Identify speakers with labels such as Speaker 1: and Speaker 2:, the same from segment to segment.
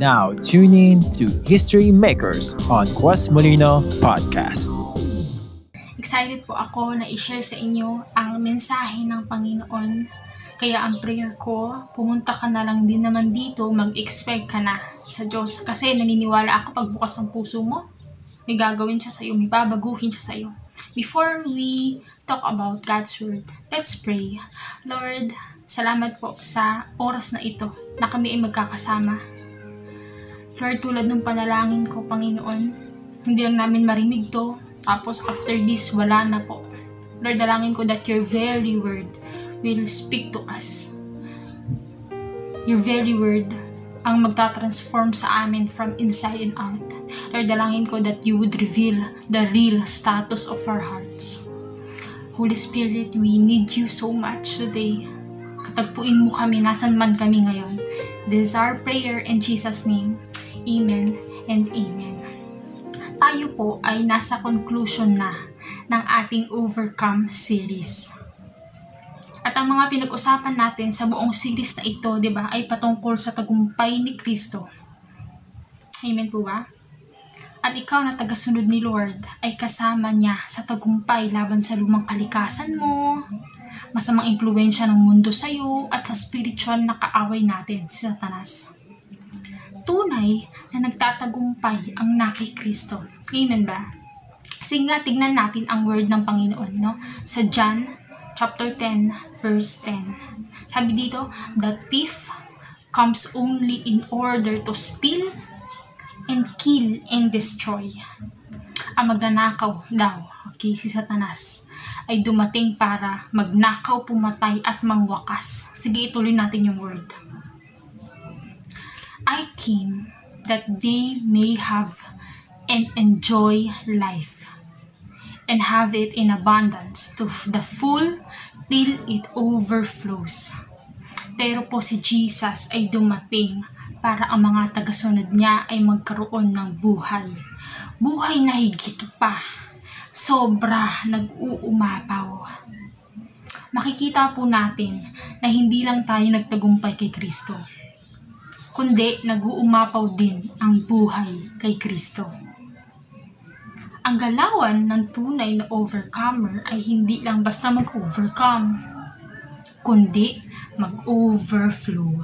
Speaker 1: Now tune in to History Makers on Quas Molino Podcast.
Speaker 2: Excited po ako na i-share sa inyo ang mensahe ng Panginoon. Kaya ang prayer ko, pumunta ka na lang din naman dito, mag-expect ka na sa Diyos. Kasi naniniwala ako pagbukas ng puso mo, may gagawin siya sa iyo, may babaguhin siya sa iyo. Before we talk about God's Word, let's pray. Lord, salamat po sa oras na ito na kami ay magkakasama. Lord, tulad ng panalangin ko, Panginoon, hindi lang namin marinig to, tapos after this, wala na po. Lord, dalangin ko that your very word will speak to us. Your very word ang magta-transform sa amin from inside and out. Lord, dalangin ko that you would reveal the real status of our hearts. Holy Spirit, we need you so much today. Katagpuin mo kami, nasan man kami ngayon. This is our prayer in Jesus' name. Amen and Amen. Tayo po ay nasa conclusion na ng ating Overcome series. At ang mga pinag-usapan natin sa buong series na ito, 'di ba, ay patungkol sa tagumpay ni Kristo. Amen po ba? At ikaw na tagasunod ni Lord ay kasama niya sa tagumpay laban sa lumang kalikasan mo, masamang impluensya ng mundo sa iyo at sa spiritual na kaaway natin, si Satanas. Tunay na nagtatagumpay ang naki Kristo. Amen ba? Kasi nga, tignan natin ang word ng Panginoon, no? Sa John chapter 10, verse 10. Sabi dito, the thief comes only in order to steal and kill and destroy. Ang magnanakaw daw, okay, si Satanas, ay dumating para magnakaw, pumatay at mangwakas. Sige, ituloy natin yung word. I came that they may have and enjoy life and have it in abundance to the full till it overflows. Pero po si Jesus ay dumating para ang mga tagasunod niya ay magkaroon ng buhay. Buhay na higit pa. Sobra nag-uumapaw. Makikita po natin na hindi lang tayo nagtagumpay kay Kristo, kundi nag-uumapaw din ang buhay kay Kristo. Ang galawan ng tunay na overcomer ay hindi lang basta mag-overcome, kundi mag-overflow.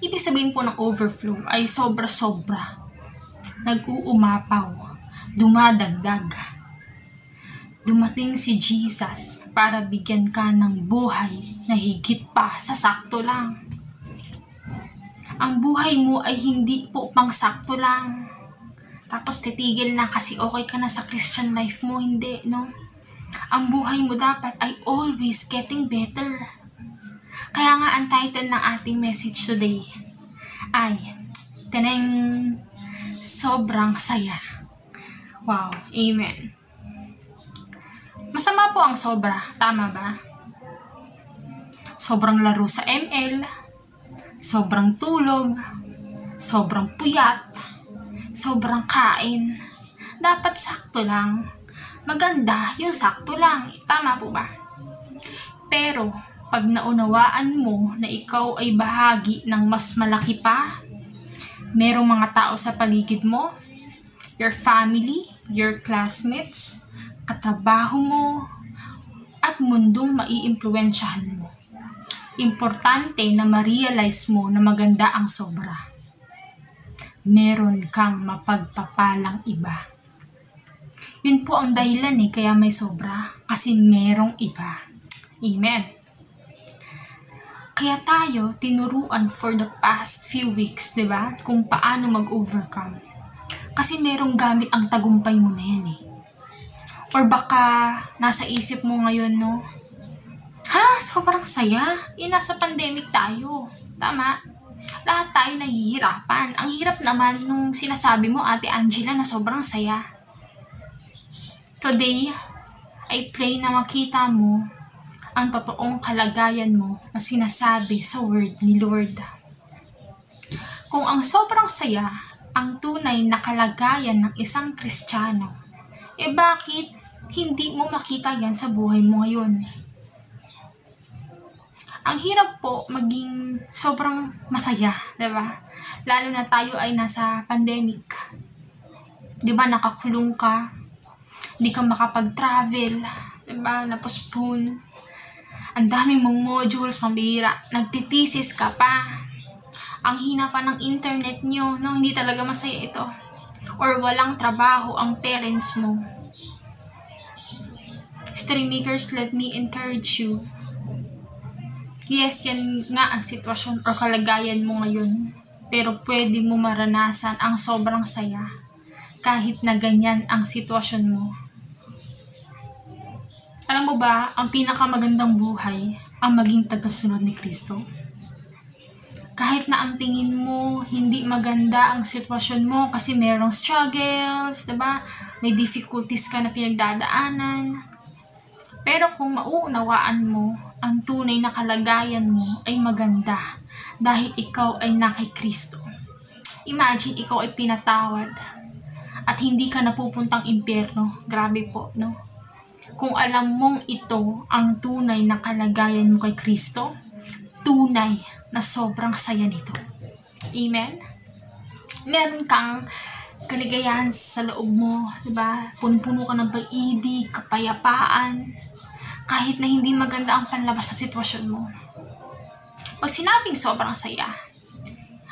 Speaker 2: Ibig sabihin po ng overflow ay sobra-sobra. Nag-uumapaw, dumadagdag. Dumating si Jesus para bigyan ka ng buhay na higit pa sa sakto lang. Ang buhay mo ay hindi po pang sakto lang. Tapos titigil na kasi okay ka na sa Christian life mo, hindi, no? Ang buhay mo dapat ay always getting better. Kaya nga ang title ng ating message today ay Teneng Sobrang Saya. Wow, amen. Masama po ang sobra, tama ba? Sobrang laro sa ML, sobrang tulog, sobrang puyat, sobrang kain. Dapat sakto lang. Maganda yung sakto lang. Tama po ba? Pero, pag naunawaan mo na ikaw ay bahagi ng mas malaki pa, merong mga tao sa paligid mo, your family, your classmates, katrabaho mo, at mundong maiimpluwensyahan mo. Importante na ma-realize mo na maganda ang sobra. Meron kang mapagpapalang iba. Yun po ang dahilan eh, kaya may sobra. Kasi merong iba. Amen. Kaya tayo tinuruan for the past few weeks, di ba? Kung paano mag-overcome. Kasi merong gamit ang tagumpay mo na yan eh. Or baka nasa isip mo ngayon, no? Ha? Sobrang saya. Eh, nasa pandemic tayo. Tama. Lahat tayo nahihirapan. Ang hirap naman nung sinasabi mo, Ate Angela, na sobrang saya. Today, I pray na makita mo ang totoong kalagayan mo na sinasabi sa word ni Lord. Kung ang sobrang saya ang tunay na kalagayan ng isang Kristiyano, eh bakit hindi mo makita yan sa buhay mo ngayon? Ang hirap po maging sobrang masaya, di ba? Lalo na tayo ay nasa pandemic. Di ba, nakakulong ka. Hindi ka makapag-travel. Di ba, na-postpone. Ang dami mong modules, pambihira. Nagtitisis ka pa. Ang hina pa ng internet nyo, no? Hindi talaga masaya ito. Or walang trabaho ang parents mo. Streammakers, let me encourage you. Yes, yan nga ang sitwasyon or kalagayan mo ngayon. Pero pwede mo maranasan ang sobrang saya kahit na ganyan ang sitwasyon mo. Alam mo ba, ang pinakamagandang buhay ang maging tagasunod ni Kristo? Kahit na ang tingin mo hindi maganda ang sitwasyon mo kasi merong struggles, 'di ba? May difficulties ka na pinagdadaanan. Pero kung mauunawaan mo, ang tunay na kalagayan mo ay maganda dahil ikaw ay na Kristo. Imagine ikaw ay pinatawad at hindi ka napupuntang impyerno. Grabe po, no? Kung alam mong ito ang tunay na kalagayan mo kay Kristo, tunay na sobrang saya nito. Amen? Meron kang kaligayahan sa loob mo, di ba? Puno-puno ka ng pag-ibig, kapayapaan, kahit na hindi maganda ang panlabas sa sitwasyon mo. Pag sinabing sobrang saya,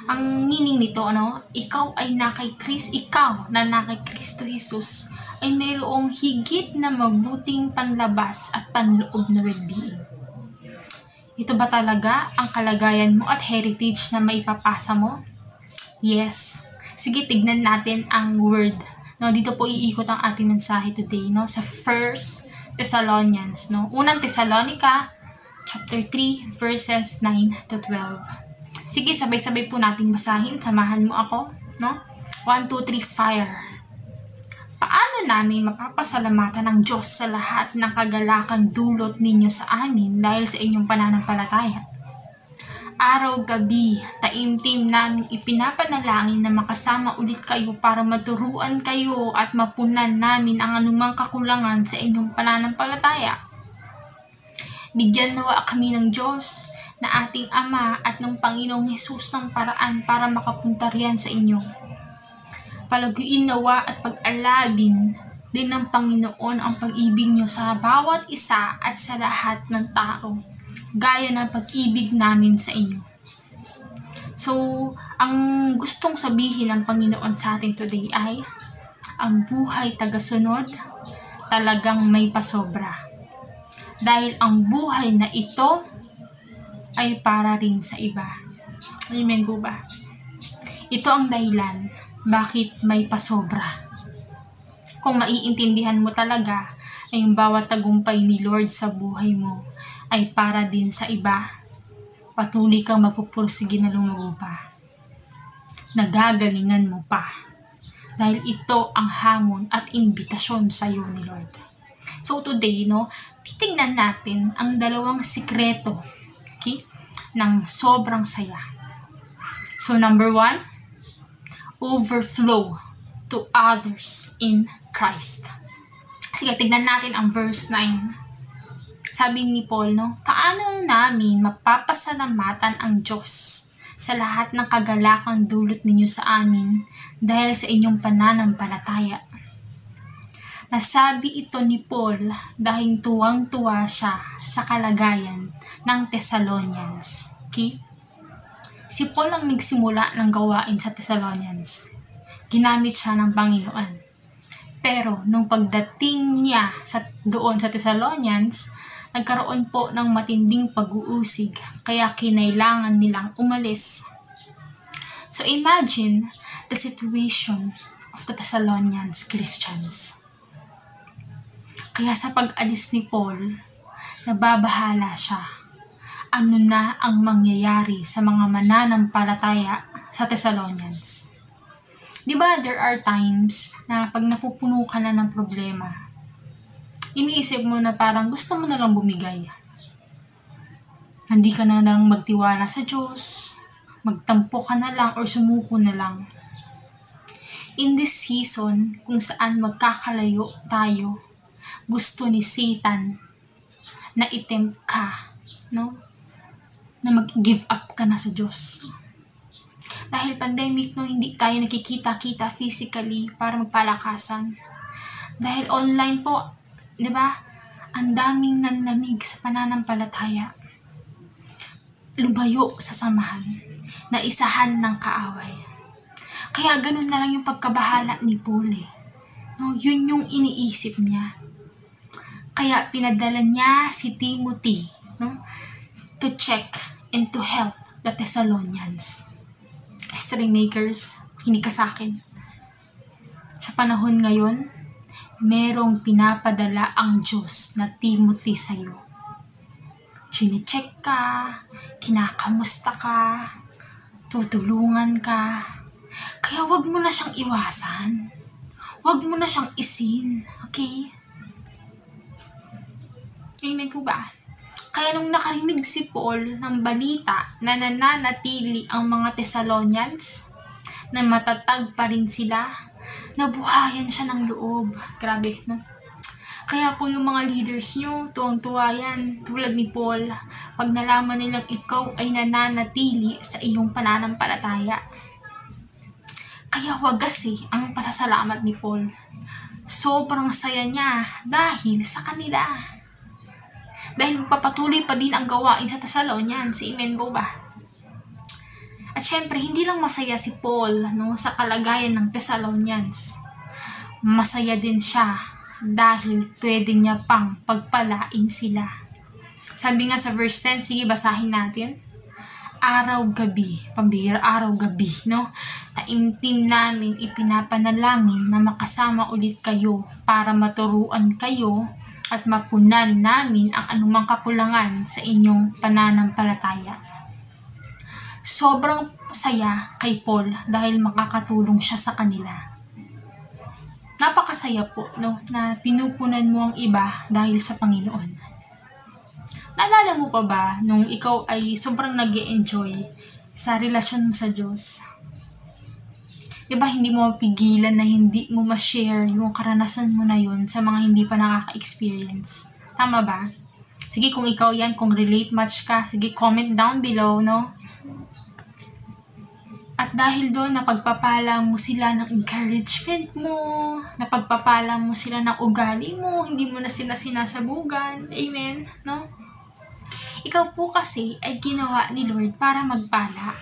Speaker 2: ang meaning nito, ano, ikaw ay na kay Chris, ikaw na na kay Kristo Jesus, ay mayroong higit na mabuting panlabas at panloob na well-being. Ito ba talaga ang kalagayan mo at heritage na maipapasa mo? Yes. Sige, tignan natin ang word. No, dito po iikot ang ating mensahe today, no, sa first Thessalonians, no? Unang Thessalonica, chapter 3, verses 9 to 12. Sige, sabay-sabay po nating basahin. Samahan mo ako, no? 1, 2, 3, fire. Paano namin mapapasalamatan ng Diyos sa lahat ng kagalakang dulot ninyo sa amin dahil sa inyong pananampalataya? Araw-gabi, taimtim namin ipinapanalangin na makasama ulit kayo para maturuan kayo at mapunan namin ang anumang kakulangan sa inyong pananampalataya. Bigyan nawa kami ng Diyos na ating Ama at ng Panginoong Hesus ng paraan para makapunta riyan sa inyo. Palaguin nawa at pag-alabin din ng Panginoon ang pag-ibig nyo sa bawat isa at sa lahat ng tao gaya ng pag-ibig namin sa inyo. So, ang gustong sabihin ng Panginoon sa atin today ay, ang buhay tagasunod talagang may pasobra. Dahil ang buhay na ito ay para rin sa iba. Amen po ba? Ito ang dahilan bakit may pasobra. Kung maiintindihan mo talaga ay yung bawat tagumpay ni Lord sa buhay mo ay para din sa iba, patuloy kang mapupursige na lumago pa. Nagagalingan mo pa. Dahil ito ang hamon at imbitasyon sa iyo ni Lord. So today, no, titingnan natin ang dalawang sikreto okay, ng sobrang saya. So number one, overflow to others in Christ. Sige, tignan natin ang verse 9 sabi ni Paul, no, paano namin mapapasalamatan ang Diyos sa lahat ng kagalakang dulot ninyo sa amin dahil sa inyong pananampalataya? Nasabi ito ni Paul dahil tuwang-tuwa siya sa kalagayan ng Thessalonians. Okay? Si Paul ang nagsimula ng gawain sa Thessalonians. Ginamit siya ng Panginoon. Pero nung pagdating niya sa doon sa Thessalonians, nagkaroon po ng matinding pag-uusig kaya kinailangan nilang umalis. So imagine the situation of the Thessalonians Christians. Kaya sa pag-alis ni Paul, nababahala siya. Ano na ang mangyayari sa mga mananampalataya sa Thessalonians? Di ba there are times na pag napupuno ka na ng problema, iniisip mo na parang gusto mo na lang bumigay. Hindi ka na lang magtiwala sa Diyos, magtampo ka na lang or sumuko na lang. In this season, kung saan magkakalayo tayo, gusto ni Satan na itempt ka, no? Na mag-give up ka na sa Diyos. Dahil pandemic, no, hindi tayo nakikita-kita physically para magpalakasan. Dahil online po, di ba? Ang daming nanlamig sa pananampalataya. Lumayo sa samahan, na isahan ng kaaway. Kaya ganun na lang yung pagkabahala ni Paul. No, yun yung iniisip niya. Kaya pinadala niya si Timothy no, to check and to help the Thessalonians. History makers, hindi ka sa akin. Sa panahon ngayon, merong pinapadala ang Diyos na Timothy sa'yo. Chine-check ka, kinakamusta ka, tutulungan ka. Kaya wag mo na siyang iwasan. Wag mo na siyang isin. Okay? Amen po ba? Kaya nung nakarinig si Paul ng balita na nananatili ang mga Thessalonians, na matatag pa rin sila, nabuhayan siya ng loob. Grabe, no? Kaya po yung mga leaders nyo, tuwang-tuwa yan, tulad ni Paul, pag nalaman nilang ikaw ay nananatili sa iyong pananampalataya. Kaya wagas eh, ang pasasalamat ni Paul. Sobrang saya niya dahil sa kanila. Dahil magpapatuloy pa din ang gawain sa Thessalonians. Amen po ba? At syempre, hindi lang masaya si Paul no, sa kalagayan ng Thessalonians. Masaya din siya dahil pwede niya pang pagpalain sila. Sabi nga sa verse 10, sige basahin natin. Araw-gabi, pambihira araw-gabi, no? Taimtim namin ipinapanalangin na makasama ulit kayo para maturuan kayo at mapunan namin ang anumang kakulangan sa inyong pananampalataya. Sobrang saya kay Paul dahil makakatulong siya sa kanila. Napakasaya po no, na pinupunan mo ang iba dahil sa Panginoon. Naalala mo pa ba nung ikaw ay sobrang nag enjoy sa relasyon mo sa Diyos? Diba hindi mo mapigilan na hindi mo ma-share yung karanasan mo na yun sa mga hindi pa nakaka-experience. Tama ba? Sige, kung ikaw yan, kung relate much ka, sige, comment down below, no? At dahil doon, napagpapala mo sila ng encouragement mo, napagpapala mo sila ng ugali mo, hindi mo na sila sinasabugan. Amen? No? Ikaw po kasi ay ginawa ni Lord para magpala.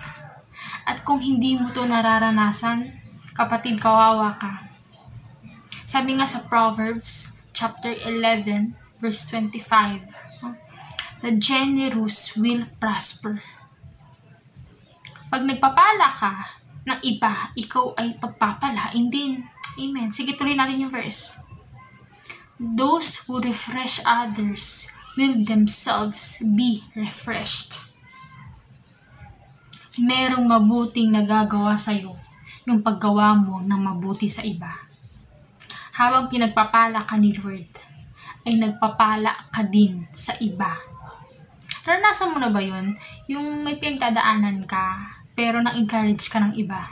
Speaker 2: At kung hindi mo to nararanasan, kapatid, kawawa ka. Sabi nga sa Proverbs, chapter 11, verse 25, The generous will prosper. Pag nagpapala ka ng iba, ikaw ay pagpapalain din. Amen. Sige, tuloy natin yung verse. Those who refresh others will themselves be refreshed merong mabuting nagagawa sa'yo yung paggawa mo ng mabuti sa iba. Habang pinagpapala ka ni Lord, ay nagpapala ka din sa iba. Naranasan mo na ba yun? Yung may pinagdadaanan ka, pero na-encourage ka ng iba.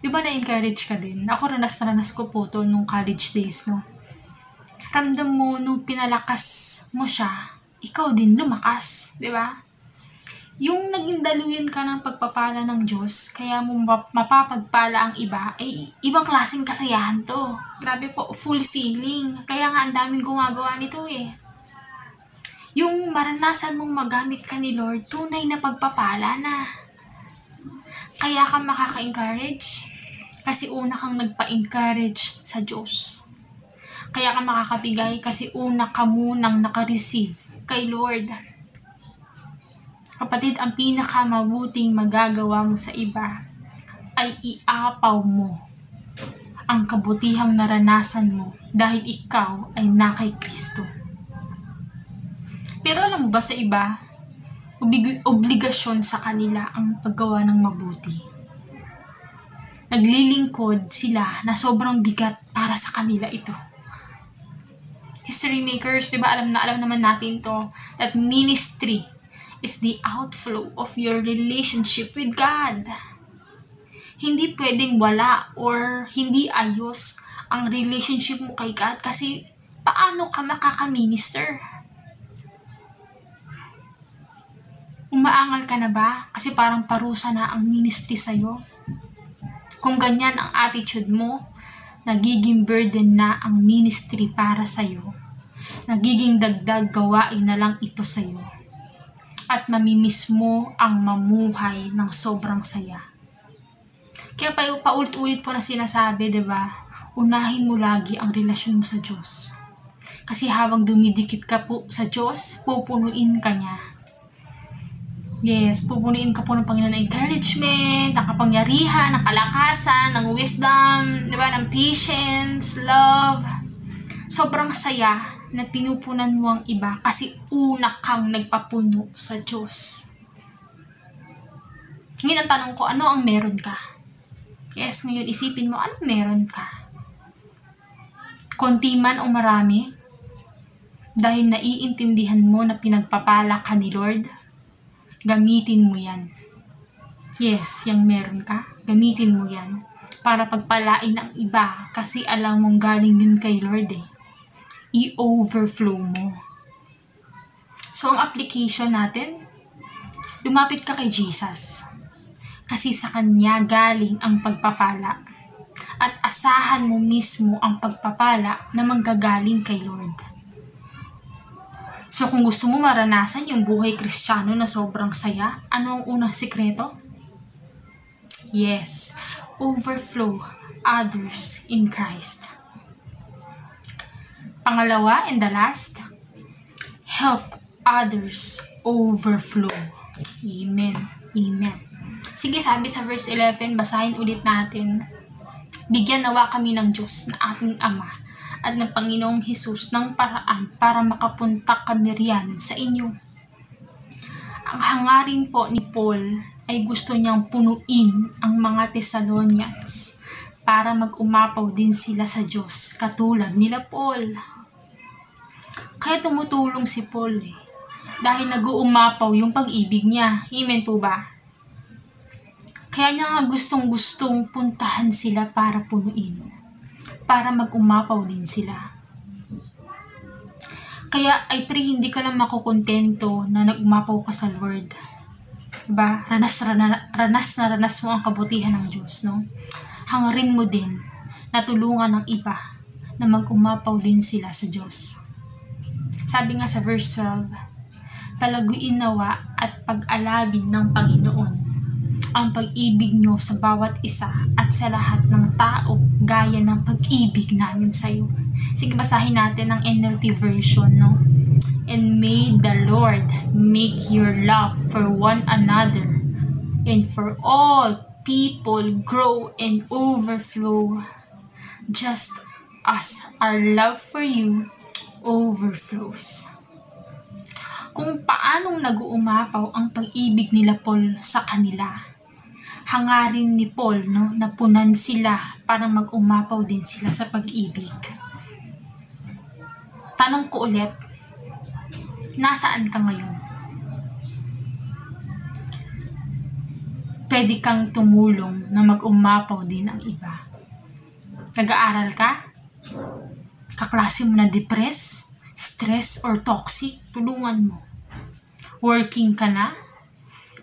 Speaker 2: Di ba na-encourage ka din? Ako ranas na ranas ko po to nung college days, no? Ramdam mo nung pinalakas mo siya, ikaw din lumakas, di ba? yung naging daluyan ka ng pagpapala ng Diyos, kaya mo mapapagpala ang iba, ay ibang klaseng kasayahan to. Grabe po, fulfilling. Kaya nga ang daming gumagawa nito eh. Yung maranasan mong magamit ka ni Lord, tunay na pagpapala na. Kaya ka makaka-encourage. Kasi una kang nagpa-encourage sa Diyos. Kaya ka makakabigay kasi una ka munang naka-receive kay Lord Kapatid, ang pinakamabuting magagawa mo sa iba ay iapaw mo ang kabutihang naranasan mo dahil ikaw ay na kay Kristo. Pero alam mo ba sa iba, oblig- obligasyon sa kanila ang paggawa ng mabuti. Naglilingkod sila na sobrang bigat para sa kanila ito. History makers, di ba alam na alam naman natin to that ministry is the outflow of your relationship with God. Hindi pwedeng wala or hindi ayos ang relationship mo kay God kasi paano ka makaka-minister? Umaangal ka na ba? Kasi parang parusa na ang ministry sa'yo. Kung ganyan ang attitude mo, nagiging burden na ang ministry para sa'yo. Nagiging dagdag gawain na lang ito sa'yo. At mamimiss mo ang mamuhay ng sobrang saya. Kaya pa, paulit-ulit po na sinasabi, di ba? Unahin mo lagi ang relasyon mo sa Diyos. Kasi habang dumidikit ka po sa Diyos, pupunuin ka niya Yes, pupunuin ka po ng Panginoon ng encouragement, ng kapangyarihan, ng kalakasan, ng wisdom, di ba, ng patience, love. Sobrang saya na pinupunan mo ang iba kasi una kang nagpapuno sa Diyos. Ngayon ang tanong ko, ano ang meron ka? Yes, ngayon isipin mo, ano meron ka? Konti man o marami? Dahil naiintindihan mo na pinagpapala ka ni Lord? Gamitin mo yan. Yes, yung meron ka, gamitin mo yan para pagpalain ang iba kasi alam mong galing din kay Lord eh. I-overflow mo. So, ang application natin, lumapit ka kay Jesus. Kasi sa Kanya galing ang pagpapala. At asahan mo mismo ang pagpapala na manggagaling kay Lord. So kung gusto mo maranasan yung buhay kristyano na sobrang saya, ano ang unang sikreto? Yes, overflow others in Christ. Pangalawa and the last, help others overflow. Amen. Amen. Sige, sabi sa verse 11, basahin ulit natin. Bigyan nawa kami ng Diyos na ating Ama at ng Panginoong Hesus ng paraan para makapunta kami riyan sa inyo. Ang hangarin po ni Paul ay gusto niyang punuin ang mga Thessalonians para mag-umapaw din sila sa Diyos katulad nila Paul. Kaya tumutulong si Paul eh. Dahil nag-uumapaw yung pag-ibig niya. Amen po ba? Kaya niya nga gustong-gustong puntahan sila para punuin para mag-umapaw din sila. Kaya ay pre, hindi ka lang makukontento na nag-umapaw ka sa Lord. Diba? Ranas, ranas, ranas na ranas mo ang kabutihan ng Diyos, no? Hangarin mo din na tulungan ng iba na mag-umapaw din sila sa Diyos. Sabi nga sa verse 12, palaguin nawa at pag-alabin ng Panginoon ang pag-ibig nyo sa bawat isa at sa lahat ng tao gaya ng pag-ibig namin sa iyo. Sige, basahin natin ang NLT version, no? And may the Lord make your love for one another and for all people grow and overflow just as our love for you overflows. Kung paanong nag-uumapaw ang pag-ibig nila Paul sa kanila hangarin ni Paul no, na punan sila para mag-umapaw din sila sa pag-ibig. Tanong ko ulit, nasaan ka ngayon? Pwede kang tumulong na mag-umapaw din ang iba. Nag-aaral ka? Kaklase mo na depress, stress, or toxic? Tulungan mo. Working ka na?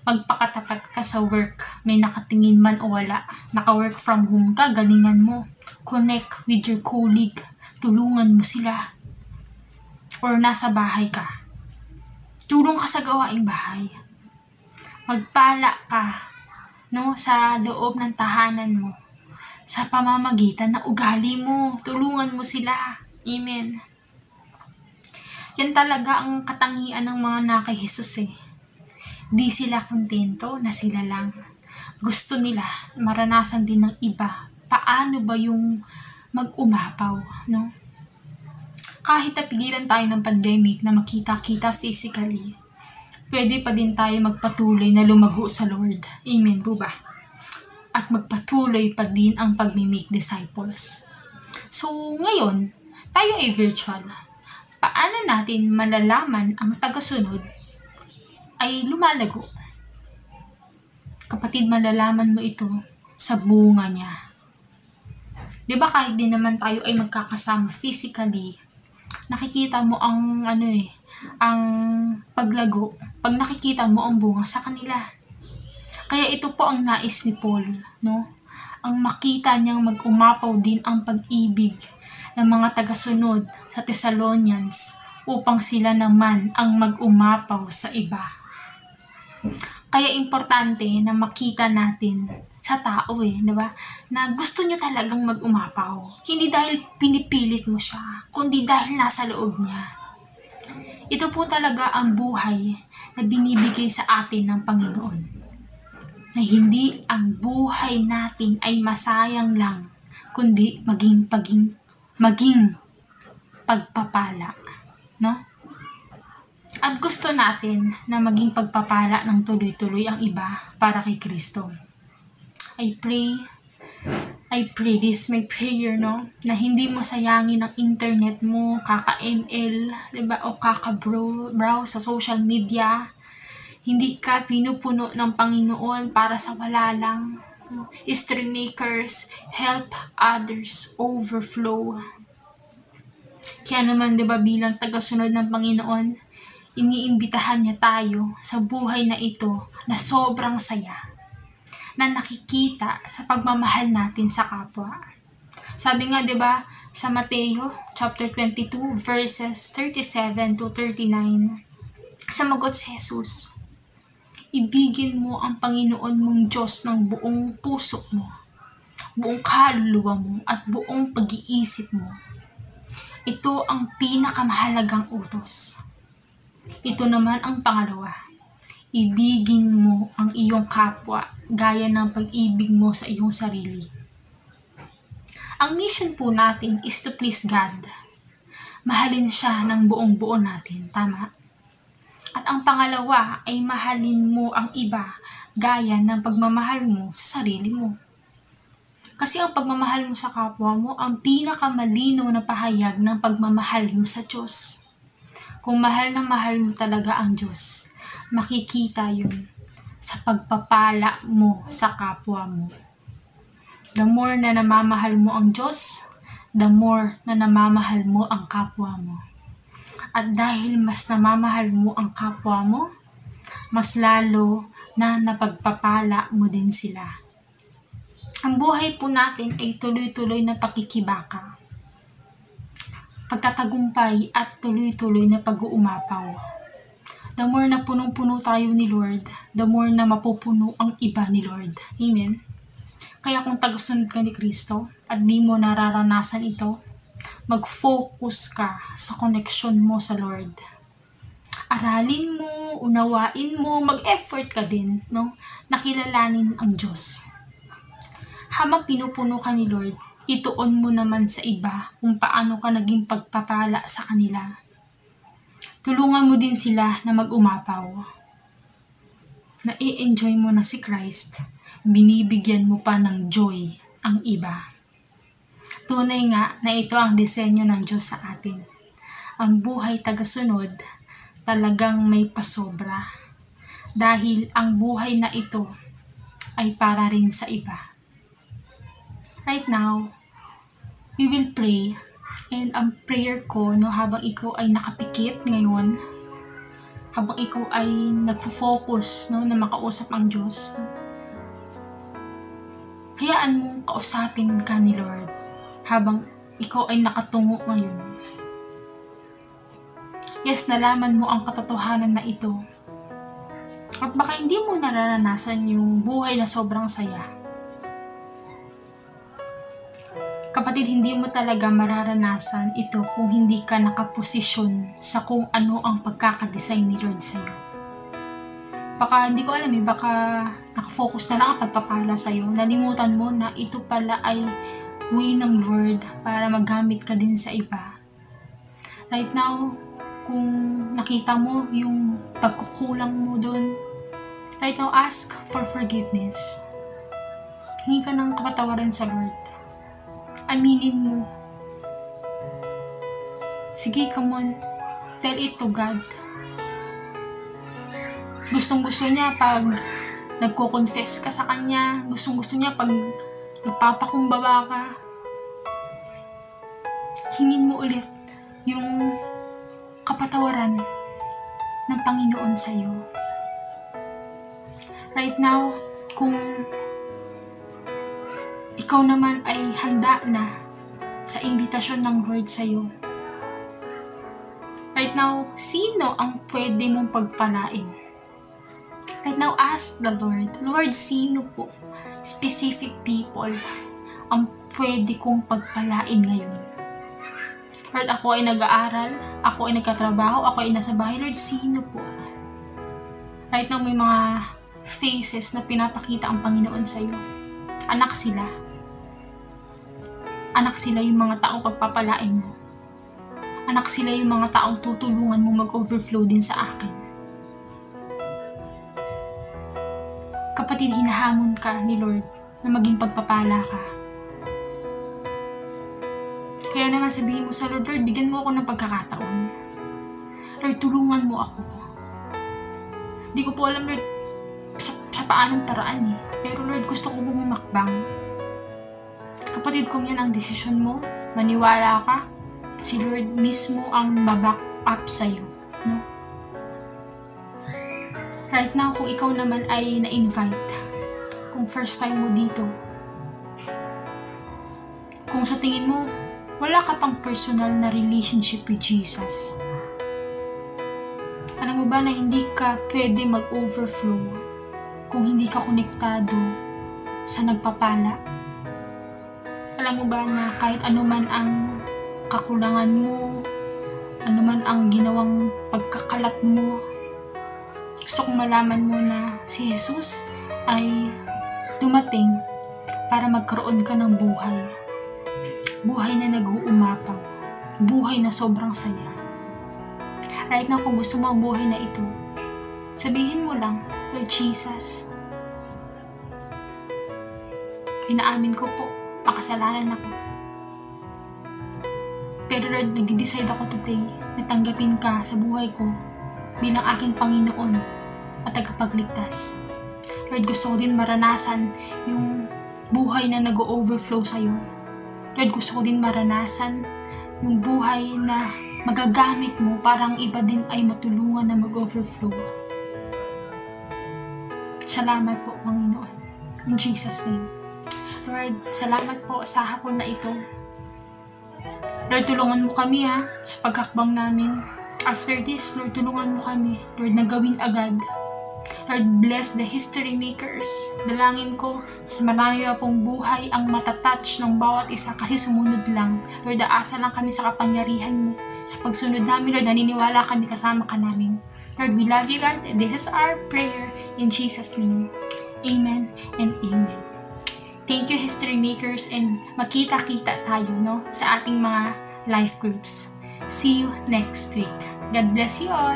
Speaker 2: Magpakatapat ka sa work, may nakatingin man o wala. Naka-work from home ka, galingan mo. Connect with your colleague. Tulungan mo sila. Or nasa bahay ka. Tulong ka sa gawaing bahay. Magpala ka no, sa loob ng tahanan mo. Sa pamamagitan ng ugali mo. Tulungan mo sila. Amen. Yan talaga ang katangian ng mga nakay Jesus eh Di sila kontento na sila lang. Gusto nila maranasan din ng iba. Paano ba yung mag-umapaw, no? Kahit napigilan tayo ng pandemic na makita-kita physically, pwede pa din tayo magpatuloy na lumago sa Lord. Amen po ba? At magpatuloy pa din ang pagmimake disciples. So, ngayon, tayo ay virtual. Paano natin malalaman ang tagasunod ay lumalago. Kapatid, malalaman mo ito sa bunga niya. Di ba kahit din naman tayo ay magkakasama physically, nakikita mo ang ano eh, ang paglago. Pag nakikita mo ang bunga sa kanila. Kaya ito po ang nais ni Paul, no? Ang makita niyang mag-umapaw din ang pag-ibig ng mga tagasunod sa Thessalonians upang sila naman ang mag-umapaw sa iba. Kaya importante na makita natin sa tao eh, di ba? Na gusto niya talagang mag-umapaw. Hindi dahil pinipilit mo siya, kundi dahil nasa loob niya. Ito po talaga ang buhay na binibigay sa atin ng Panginoon. Na hindi ang buhay natin ay masayang lang, kundi maging paging maging pagpapala, no? At gusto natin na maging pagpapala ng tuloy-tuloy ang iba para kay Kristo. I pray, I pray this my prayer, no? Na hindi mo sayangin ang internet mo, kaka-ML, diba? O kaka-browse sa social media. Hindi ka pinupuno ng Panginoon para sa wala lang. Stream makers, help others overflow. Kaya naman, di ba, bilang tagasunod ng Panginoon, iniimbitahan niya tayo sa buhay na ito na sobrang saya na nakikita sa pagmamahal natin sa kapwa. Sabi nga 'di ba sa Mateo chapter 22 verses 37 to 39. Samagot si Jesus. Ibigin mo ang Panginoon mong Diyos ng buong puso mo, buong kaluluwa mo at buong pag-iisip mo. Ito ang pinakamahalagang utos. Ito naman ang pangalawa ibigin mo ang iyong kapwa gaya ng pag-ibig mo sa iyong sarili. Ang mission po natin is to please God. Mahalin siya ng buong buo natin, tama? At ang pangalawa ay mahalin mo ang iba gaya ng pagmamahal mo sa sarili mo. Kasi ang pagmamahal mo sa kapwa mo ang pinakamalino na pahayag ng pagmamahal mo sa Diyos. Kung mahal na mahal mo talaga ang Diyos, makikita yun sa pagpapala mo sa kapwa mo. The more na namamahal mo ang Diyos, the more na namamahal mo ang kapwa mo. At dahil mas namamahal mo ang kapwa mo, mas lalo na napagpapala mo din sila. Ang buhay po natin ay tuloy-tuloy na pakikibaka, pagtatagumpay at tuloy-tuloy na pag-uumapaw the more na punong-puno tayo ni Lord, the more na mapupuno ang iba ni Lord. Amen? Kaya kung tagasunod ka ni Kristo at di mo nararanasan ito, mag-focus ka sa connection mo sa Lord. Aralin mo, unawain mo, mag-effort ka din, no? Nakilalanin ang Diyos. Habang pinupuno ka ni Lord, ituon mo naman sa iba kung paano ka naging pagpapala sa kanila tulungan mo din sila na mag-umapaw. Na i-enjoy mo na si Christ, binibigyan mo pa ng joy ang iba. Tunay nga na ito ang disenyo ng Diyos sa atin. Ang buhay tagasunod talagang may pasobra. Dahil ang buhay na ito ay para rin sa iba. Right now, we will pray And ang prayer ko, no, habang ikaw ay nakapikit ngayon, habang ikaw ay nagfo-focus, no, na makausap ang Diyos, hayaan mong kausapin ka ni Lord habang ikaw ay nakatungo ngayon. Yes, nalaman mo ang katotohanan na ito. At baka hindi mo nararanasan yung buhay na sobrang saya Kapatid, hindi mo talaga mararanasan ito kung hindi ka nakaposisyon sa kung ano ang pagkakadesign ni Lord sa'yo. Baka hindi ko alam eh, baka nakafocus na lang ang pagpapala sa'yo. Nalimutan mo na ito pala ay way ng Lord para magamit ka din sa iba. Right now, kung nakita mo yung pagkukulang mo doon, right now ask for forgiveness. Hingi ka ng kapatawaran sa Lord aminin mo. Sige, come on. Tell it to God. Gustong gusto niya pag nagko-confess ka sa kanya. Gustong gusto niya pag nagpapakumbaba ka. Hingin mo ulit yung kapatawaran ng Panginoon sa iyo. Right now, kung ikaw naman ay handa na sa imbitasyon ng Lord sa iyo. Right now, sino ang pwede mong pagpalain? Right now, ask the Lord, Lord, sino po? Specific people ang pwede kong pagpalain ngayon. Lord, ako ay nag-aaral, ako ay nagkatrabaho, ako ay nasa bahay. Lord, sino po? Right now, may mga faces na pinapakita ang Panginoon sa iyo. Anak sila. Anak sila yung mga taong pagpapalain mo. Anak sila yung mga taong tutulungan mo mag-overflow din sa akin. Kapatid, hinahamon ka ni Lord na maging pagpapala ka. Kaya naman sabihin mo sa Lord, Lord, bigyan mo ako ng pagkakataon. Lord, tulungan mo ako. Hindi ko po alam, Lord, sa, sa paanong paraan eh. Pero Lord, gusto ko bumakbang. Kapatid, kung yan ang desisyon mo, maniwala ka, si Lord mismo ang baback up sa'yo. No? Right now, kung ikaw naman ay na-invite, kung first time mo dito, kung sa tingin mo, wala ka pang personal na relationship with Jesus. Alam mo ba na hindi ka pwede mag-overflow kung hindi ka konektado sa nagpapala? Alam mo ba na kahit anuman ang kakulangan mo, anuman ang ginawang pagkakalat mo, gusto kong malaman mo na si Jesus ay dumating para magkaroon ka ng buhay buhay na nag-uumapang, buhay na sobrang saya. Right now, kung gusto mo ang buhay na ito, sabihin mo lang, Lord Jesus, inaamin ko po, makasalanan ako. Pero Lord, nag-decide ako today na tanggapin ka sa buhay ko bilang aking Panginoon at tagapagligtas. Lord, gusto ko din maranasan yung buhay na nag-overflow sa'yo. Lord, gusto ko din maranasan yung buhay na magagamit mo para ang iba din ay matulungan na mag-overflow. Salamat po, Panginoon. In Jesus' name. Lord, salamat po sa hapon na ito. Lord, tulungan mo kami ha, sa paghakbang namin. After this, Lord, tulungan mo kami. Lord, nagawin agad. Lord, bless the history makers. Dalangin ko sa marami pa pong buhay ang matatouch ng bawat isa kasi sumunod lang. Lord, aasa lang kami sa kapangyarihan mo. Sa pagsunod namin, Lord, naniniwala kami kasama ka namin. Lord, we love you, God. This is our prayer in Jesus' name. Amen and amen. Thank you, history makers, and makita-kita tayo no, sa ating mga life groups. See you next week. God bless you all.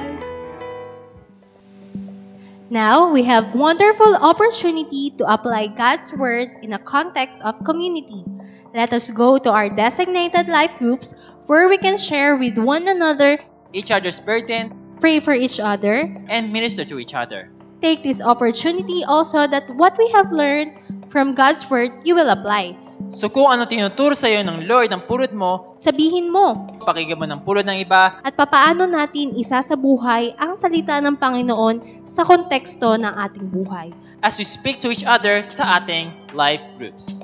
Speaker 3: Now, we have wonderful opportunity to apply God's Word in a context of community. Let us go to our designated life groups where we can share with one another,
Speaker 4: each other's burden,
Speaker 3: pray for each other,
Speaker 4: and minister to each other.
Speaker 3: Take this opportunity also that what we have learned from God's Word you will apply.
Speaker 4: So kung ano tinuturo sa iyo ng Lord ng pulot mo,
Speaker 3: Sabihin mo
Speaker 4: pakinggan mo ng pulot ng iba,
Speaker 3: at papaano natin isasabuhay ang salita ng Panginoon sa konteksto ng ating buhay.
Speaker 4: as we speak to each other sa ating life groups.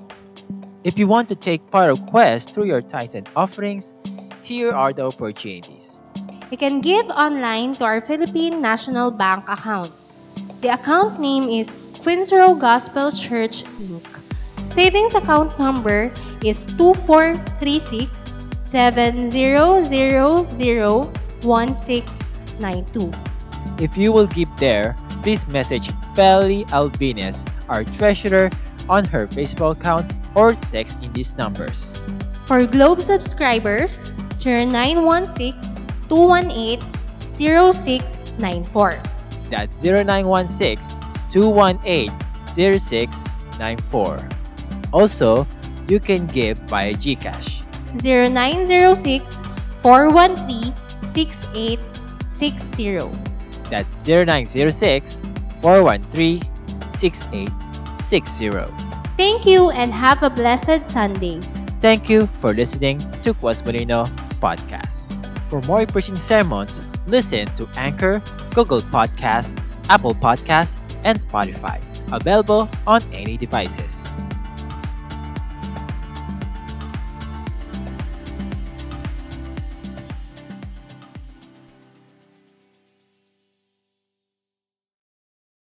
Speaker 1: If you want to take part of Quest through your tithes and offerings, here are the opportunities.
Speaker 3: You can give online to our Philippine National Bank account. The account name is Quinsrow Gospel Church Inc. Savings account number is 2436 70001692.
Speaker 1: If you will give there, please message Feli Albines, our treasurer, on her Facebook account or text in these numbers.
Speaker 3: For Globe subscribers, 0916 218 0694.
Speaker 1: That's 0916 218 0694. Also, you can give via GCash.
Speaker 3: 0906 413 6860.
Speaker 1: That's 0906 413 6860.
Speaker 3: Thank you and have a blessed Sunday.
Speaker 1: Thank you for listening to Quas Molino Podcast. For more preaching sermons, listen to Anchor, Google Podcasts, Apple Podcasts, and Spotify. Available on any devices.